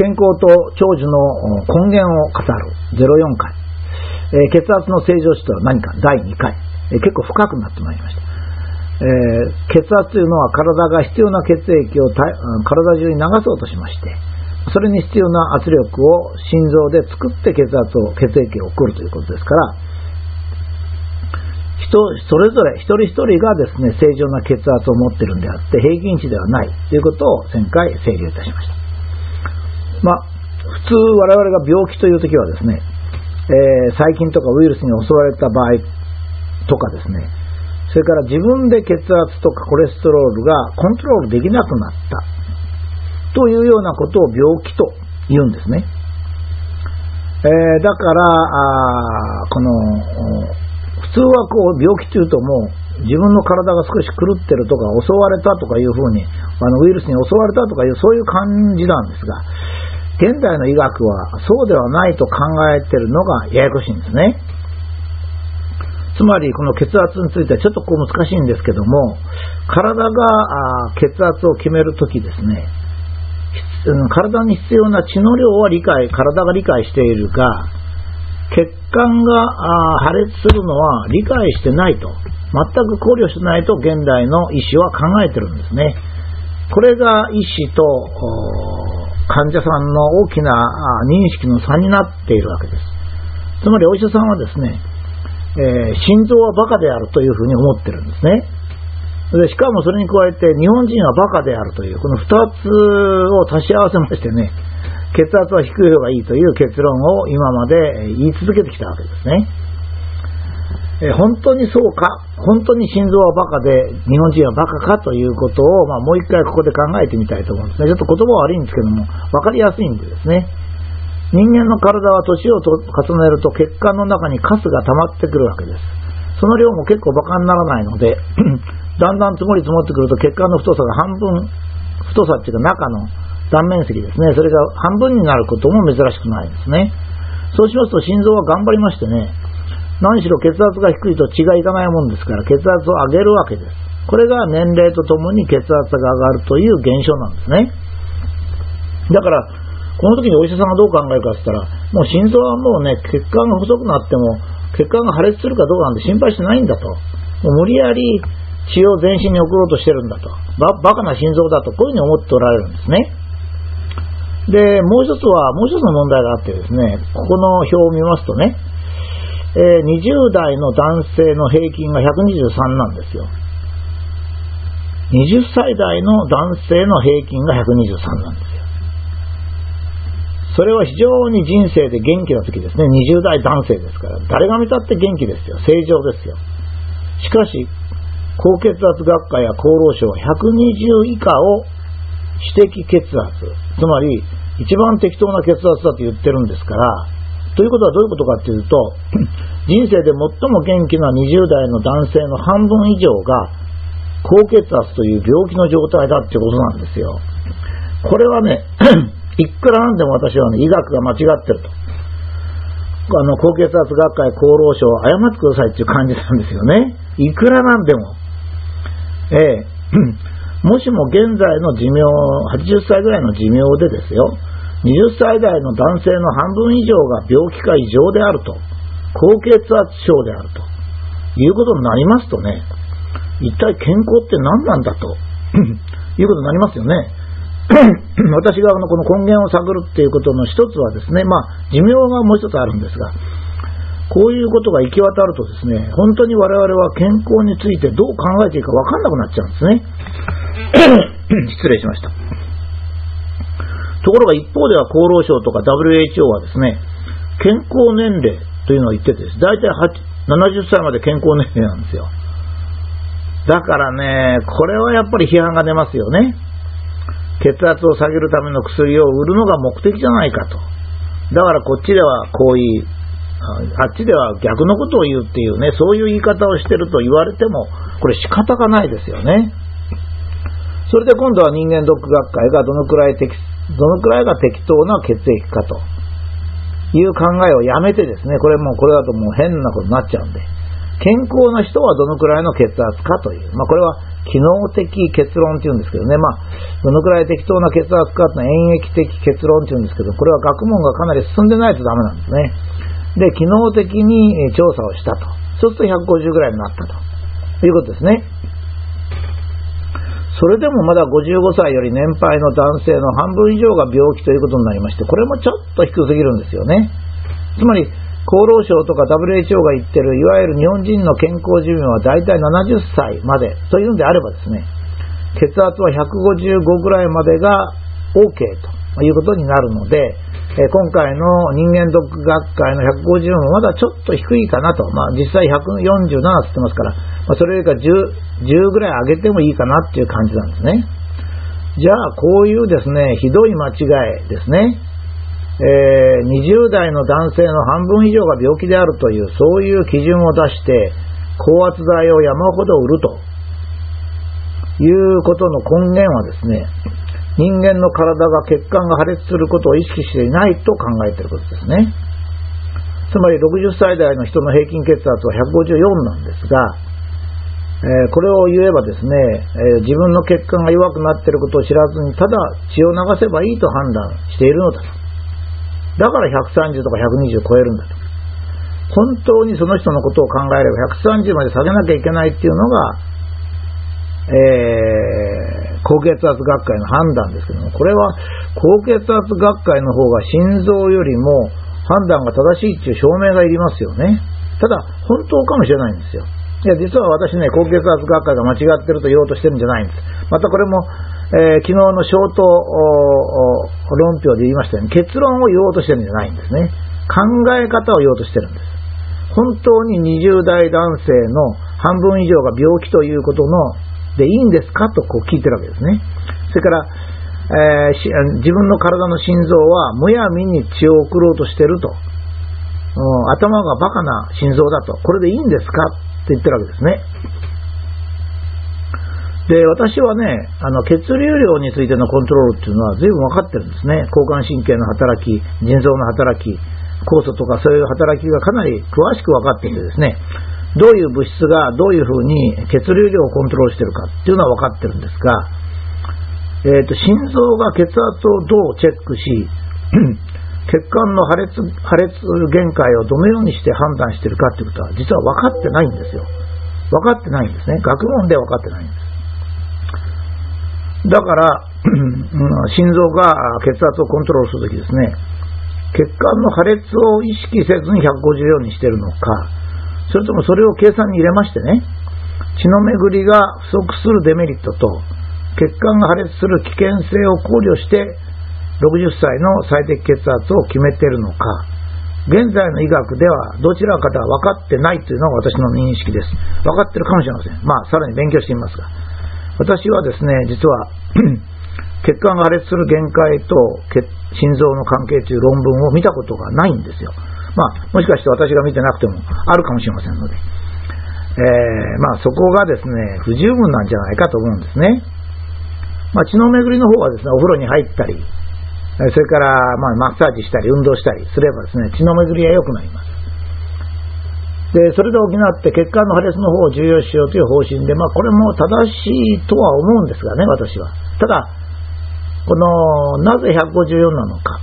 健康と長寿の根源を語る04回、えー、血圧の正常値とは何か第2回、えー、結構深くなってまいりました。えー、血圧というのは体が必要な血液を体中に流そうとしまして、それに必要な圧力を心臓で作って血圧を、血液を送るということですから、人それぞれ一人一人がですね、正常な血圧を持ってるんであって、平均値ではないということを前回整理いたしました。まあ、普通我々が病気というときはですね、えー、細菌とかウイルスに襲われた場合とかですね、それから自分で血圧とかコレステロールがコントロールできなくなったというようなことを病気と言うんですね。えー、だから、この普通はこう病気というともう自分の体が少し狂ってるとか襲われたとかいうふうにあのウイルスに襲われたとかいうそういう感じなんですが現代の医学はそうではないと考えてるのがややこしいんですね。つまりこの血圧についてはちょっとこう難しいんですけども体が血圧を決めるときですね体に必要な血の量は理解体が理解しているが血管が破裂するのは理解してないと、全く考慮してないと現代の医師は考えてるんですね。これが医師と患者さんの大きな認識の差になっているわけです。つまりお医者さんはですね、えー、心臓はバカであるというふうに思ってるんですね。でしかもそれに加えて日本人はバカであるというこの2つを足し合わせましてね、血圧は低い方がいいという結論を今まで言い続けてきたわけですね。え本当にそうか、本当に心臓はバカで日本人はバカかということを、まあ、もう一回ここで考えてみたいと思うんですね。ちょっと言葉は悪いんですけども、分かりやすいんでですね。人間の体は年を重ねると血管の中にカスが溜まってくるわけです。その量も結構バカにならないので、だんだん積もり積もってくると血管の太さが半分、太さっていうか中の断面積ですね、それが半分になることも珍しくないですね。そうしますと心臓は頑張りましてね、何しろ血圧が低いと血がいかないもんですから血圧を上げるわけです。これが年齢とともに血圧が上がるという現象なんですね。だから、この時にお医者さんがどう考えるかって言ったら、もう心臓はもうね、血管が細くなっても、血管が破裂するかどうかなんて心配してないんだと。もう無理やり血を全身に送ろうとしてるんだと。バカな心臓だと、こういうふうに思っておられるんですね。で、もう一つは、もう一つの問題があってですね、ここの表を見ますとね、えー、20代の男性の平均が123なんですよ。20歳代の男性の平均が123なんですよ。それは非常に人生で元気な時ですね。20代男性ですから。誰が見たって元気ですよ。正常ですよ。しかし、高血圧学会や厚労省は120以下を私的血圧、つまり一番適当な血圧だと言ってるんですから、ということはどういうことかっていうと、人生で最も元気な20代の男性の半分以上が高血圧という病気の状態だってことなんですよ。これはね、いくらなんでも私はね、医学が間違ってると。あの、高血圧学会厚労省謝ってくださいっていう感じなんですよね。いくらなんでも。ええ。もしも現在の寿命、80歳ぐらいの寿命でですよ、20歳代の男性の半分以上が病気か異常であると、高血圧症であるということになりますとね、一体健康って何なんだと いうことになりますよね。私がこの根源を探るっていうことの一つはですね、まあ、寿命がもう一つあるんですが、こういうことが行き渡るとですね、本当に我々は健康についてどう考えていいか分かんなくなっちゃうんですね。失礼しました。ところが一方では厚労省とか WHO はですね、健康年齢というのを言っててです、大体70歳まで健康年齢なんですよ。だからね、これはやっぱり批判が出ますよね。血圧を下げるための薬を売るのが目的じゃないかと。だからこっちではこういう、あっちでは逆のことを言うっていうね、そういう言い方をしてると言われても、これ仕方がないですよね。それで今度は人間ドック学会がどのくらい適どのくらいが適当な血液かという考えをやめてですね、これもこれだともう変なことになっちゃうんで、健康な人はどのくらいの血圧かという、まあ、これは機能的結論っていうんですけどね、まあ、どのくらい適当な血圧かって演疫的結論っていうんですけど、これは学問がかなり進んでないとダメなんですね。で、機能的に調査をしたと。そうすると150ぐらいになったということですね。それでもまだ55歳より年配の男性の半分以上が病気ということになりまして、これもちょっと低すぎるんですよね。つまり、厚労省とか WHO が言ってる、いわゆる日本人の健康寿命は大体70歳までというんであればですね、血圧は155ぐらいまでが OK ということになるので、え今回の人間ドック学会の150もまだちょっと低いかなと、まあ、実際147ってってますから、まあ、それよりか 10, 10ぐらい上げてもいいかなっていう感じなんですね。じゃあ、こういうですね、ひどい間違いですね、えー、20代の男性の半分以上が病気であるという、そういう基準を出して、高圧剤を山ほど売るということの根源はですね、人間の体が血管が破裂することを意識していないと考えていることですね。つまり60歳代の人の平均血圧は154なんですが、えー、これを言えばですね、えー、自分の血管が弱くなっていることを知らずにただ血を流せばいいと判断しているのだと。だから130とか120超えるんだと。本当にその人のことを考えれば130まで下げなきゃいけないっていうのが、えー、高血圧学会の判断ですけども、これは高血圧学会の方が心臓よりも判断が正しいっていう証明がいりますよね。ただ、本当かもしれないんですよ。いや、実は私ね、高血圧学会が間違ってると言おうとしてるんじゃないんです。またこれも、えー、昨日のショート論評で言いましたように、結論を言おうとしてるんじゃないんですね。考え方を言おうとしてるんです。本当に20代男性の半分以上が病気ということのでいいんですか？とこう聞いてるわけですね。それから、えー、自分の体の心臓はむやみに血を送ろうとしてると。頭がバカな心臓だと。これでいいんですか？って言ってるわけですね。で、私はね、あの、血流量についてのコントロールっていうのは随分分かってるんですね。交感神経の働き、腎臓の働き、酵素とかそういう働きがかなり詳しく分かっていてですね、どういう物質がどういうふうに血流量をコントロールしてるかっていうのは分かってるんですが、えーと、心臓が血圧をどうチェックし、血管の破裂破裂限界をどのようにして判断してるかっていうことは実は分かってないんですよ。分かってないんですね。学問で分かってないんです。だから、心臓が血圧をコントロールするときですね、血管の破裂を意識せずに154にしてるのか、それともそれを計算に入れましてね、血の巡りが不足するデメリットと、血管が破裂する危険性を考慮して、60歳の最適血圧を決めているのか、現在の医学ではどちらかでは分かってないというのが私の認識です。分かってるかもしれません。まあ、さらに勉強してみますが。私はですね、実は 血管が破裂する限界と心臓の関係という論文を見たことがないんですよ。まあ、もしかして私が見てなくてもあるかもしれませんので、えー、まあ、そこがですね、不十分なんじゃないかと思うんですね。まあ、血の巡りの方はですね、お風呂に入ったり、それから、まあ、マッサージしたり、運動したりすればですね、血の巡りが良くなります。で、それで補って血管の破裂の方を重要視しようという方針で、まあ、これも正しいとは思うんですがね、私は。ただ、この、なぜ154なのか。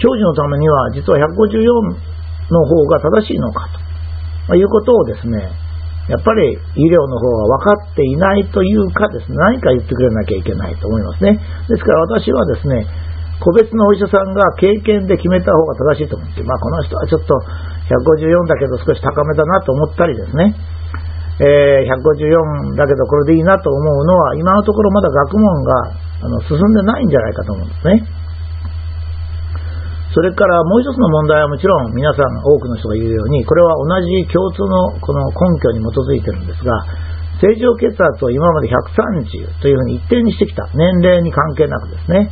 長寿のためには、実は154の方が正しいのかと、いうことをですね、やっぱり医療の方は分かっていないというかですね、何か言ってくれなきゃいけないと思いますね。ですから私はですね、個別のお医者さんが経験で決めた方が正しいと思って、まあ、この人はちょっと154だけど少し高めだなと思ったりですね、えー、154だけどこれでいいなと思うのは、今のところまだ学問があの進んでないんじゃないかと思うんですね。それからもう一つの問題はもちろん皆さん多くの人が言うように、これは同じ共通のこの根拠に基づいているんですが、正常血圧を今まで130というふうに一定にしてきた。年齢に関係なくですね。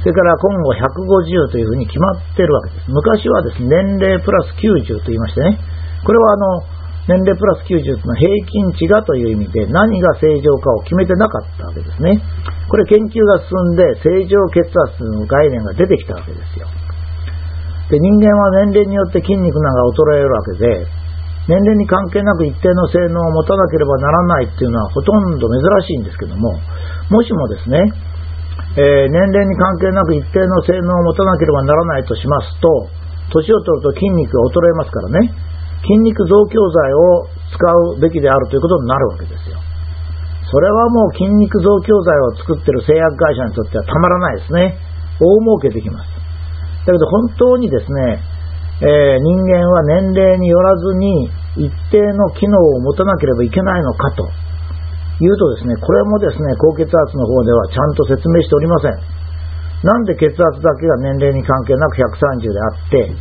それから今後150というふうに決まっているわけです。昔はですね、年齢プラス90と言いましてね、これはあの、年齢プラス90の平均値がという意味で何が正常かを決めてなかったわけですね。これ研究が進んで正常血圧の概念が出てきたわけですよ。で、人間は年齢によって筋肉なんか衰えるわけで、年齢に関係なく一定の性能を持たなければならないっていうのはほとんど珍しいんですけども、もしもですね、えー、年齢に関係なく一定の性能を持たなければならないとしますと、年を取ると筋肉が衰えますからね、筋肉増強剤を使うべきであるということになるわけですよ。それはもう筋肉増強剤を作ってる製薬会社にとってはたまらないですね。大儲けできます。だけど本当にですね、えー、人間は年齢によらずに一定の機能を持たなければいけないのかというとですね、これもですね、高血圧の方ではちゃんと説明しておりません。なんで血圧だけが年齢に関係なく130であって、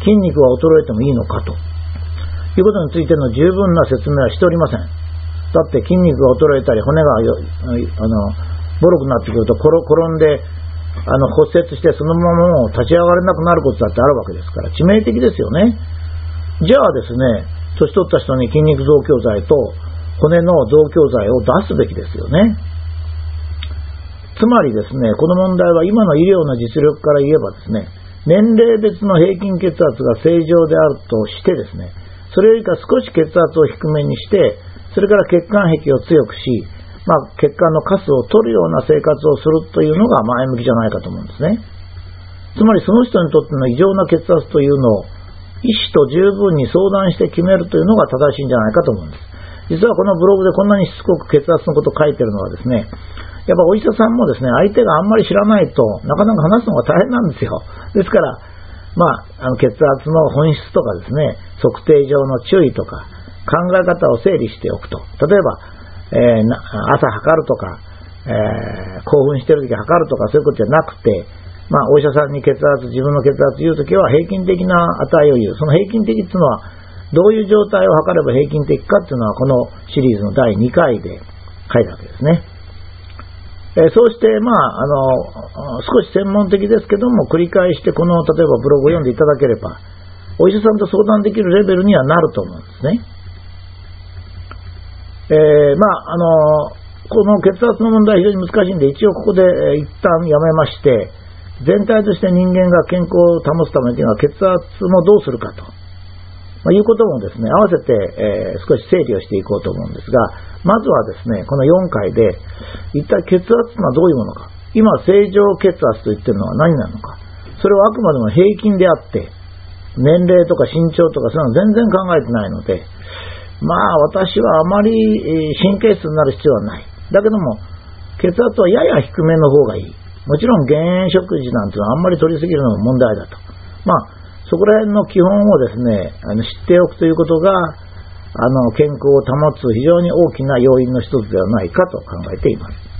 筋肉は衰えてもいいのかということについての十分な説明はしておりません。だって筋肉が衰えたり、骨があのボロくなってくると転んであの骨折してそのままもう立ち上がれなくなることだってあるわけですから、致命的ですよね。じゃあですね、年取った人に筋肉増強剤と骨の増強剤を出すべきですよね。つまりですね、この問題は今の医療の実力から言えばですね、年齢別の平均血圧が正常であるとしてですね、それよりか少し血圧を低めにして、それから血管壁を強くし、まあ、血管のカスを取るような生活をするというのが前向きじゃないかと思うんですね。つまりその人にとっての異常な血圧というのを医師と十分に相談して決めるというのが正しいんじゃないかと思うんです。実はこのブログでこんなにしつこく血圧のことを書いてるのはですね、やっぱお医者さんもですね、相手があんまり知らないとなかなか話すのが大変なんですよ。ですから、まあ、あの血圧の本質とかですね、測定上の注意とか、考え方を整理しておくと。例えば、えー、朝測るとか、えー、興奮してる時測るとかそういうことじゃなくて、まあ、お医者さんに血圧、自分の血圧言うときは平均的な値を言う。その平均的っていうのは、どういう状態を測れば平均的かっていうのは、このシリーズの第2回で書いたわけですね。えー、そうして、まあ、あの、少し専門的ですけども、繰り返してこの、例えばブログを読んでいただければ、お医者さんと相談できるレベルにはなると思うんですね。えー、まあ、あの、この血圧の問題は非常に難しいんで、一応ここで、一旦やめまして、全体として人間が健康を保つためには血圧もどうするかと、まあ、いうこともですね、合わせて、えー、少し整理をしていこうと思うんですが、まずはですね、この4回で、一体血圧というのはどういうものか、今正常血圧と言ってるのは何なのか、それはあくまでも平均であって、年齢とか身長とかそういうのは全然考えてないので、まあ私はあまり神経質になる必要はない。だけども、血圧はやや低めの方がいい。もちろん減塩食事なんていうのはあんまり取りすぎるのも問題だと。まあ、そこら辺の基本をですね、あの知っておくということが、あの、健康を保つ非常に大きな要因の一つではないかと考えています。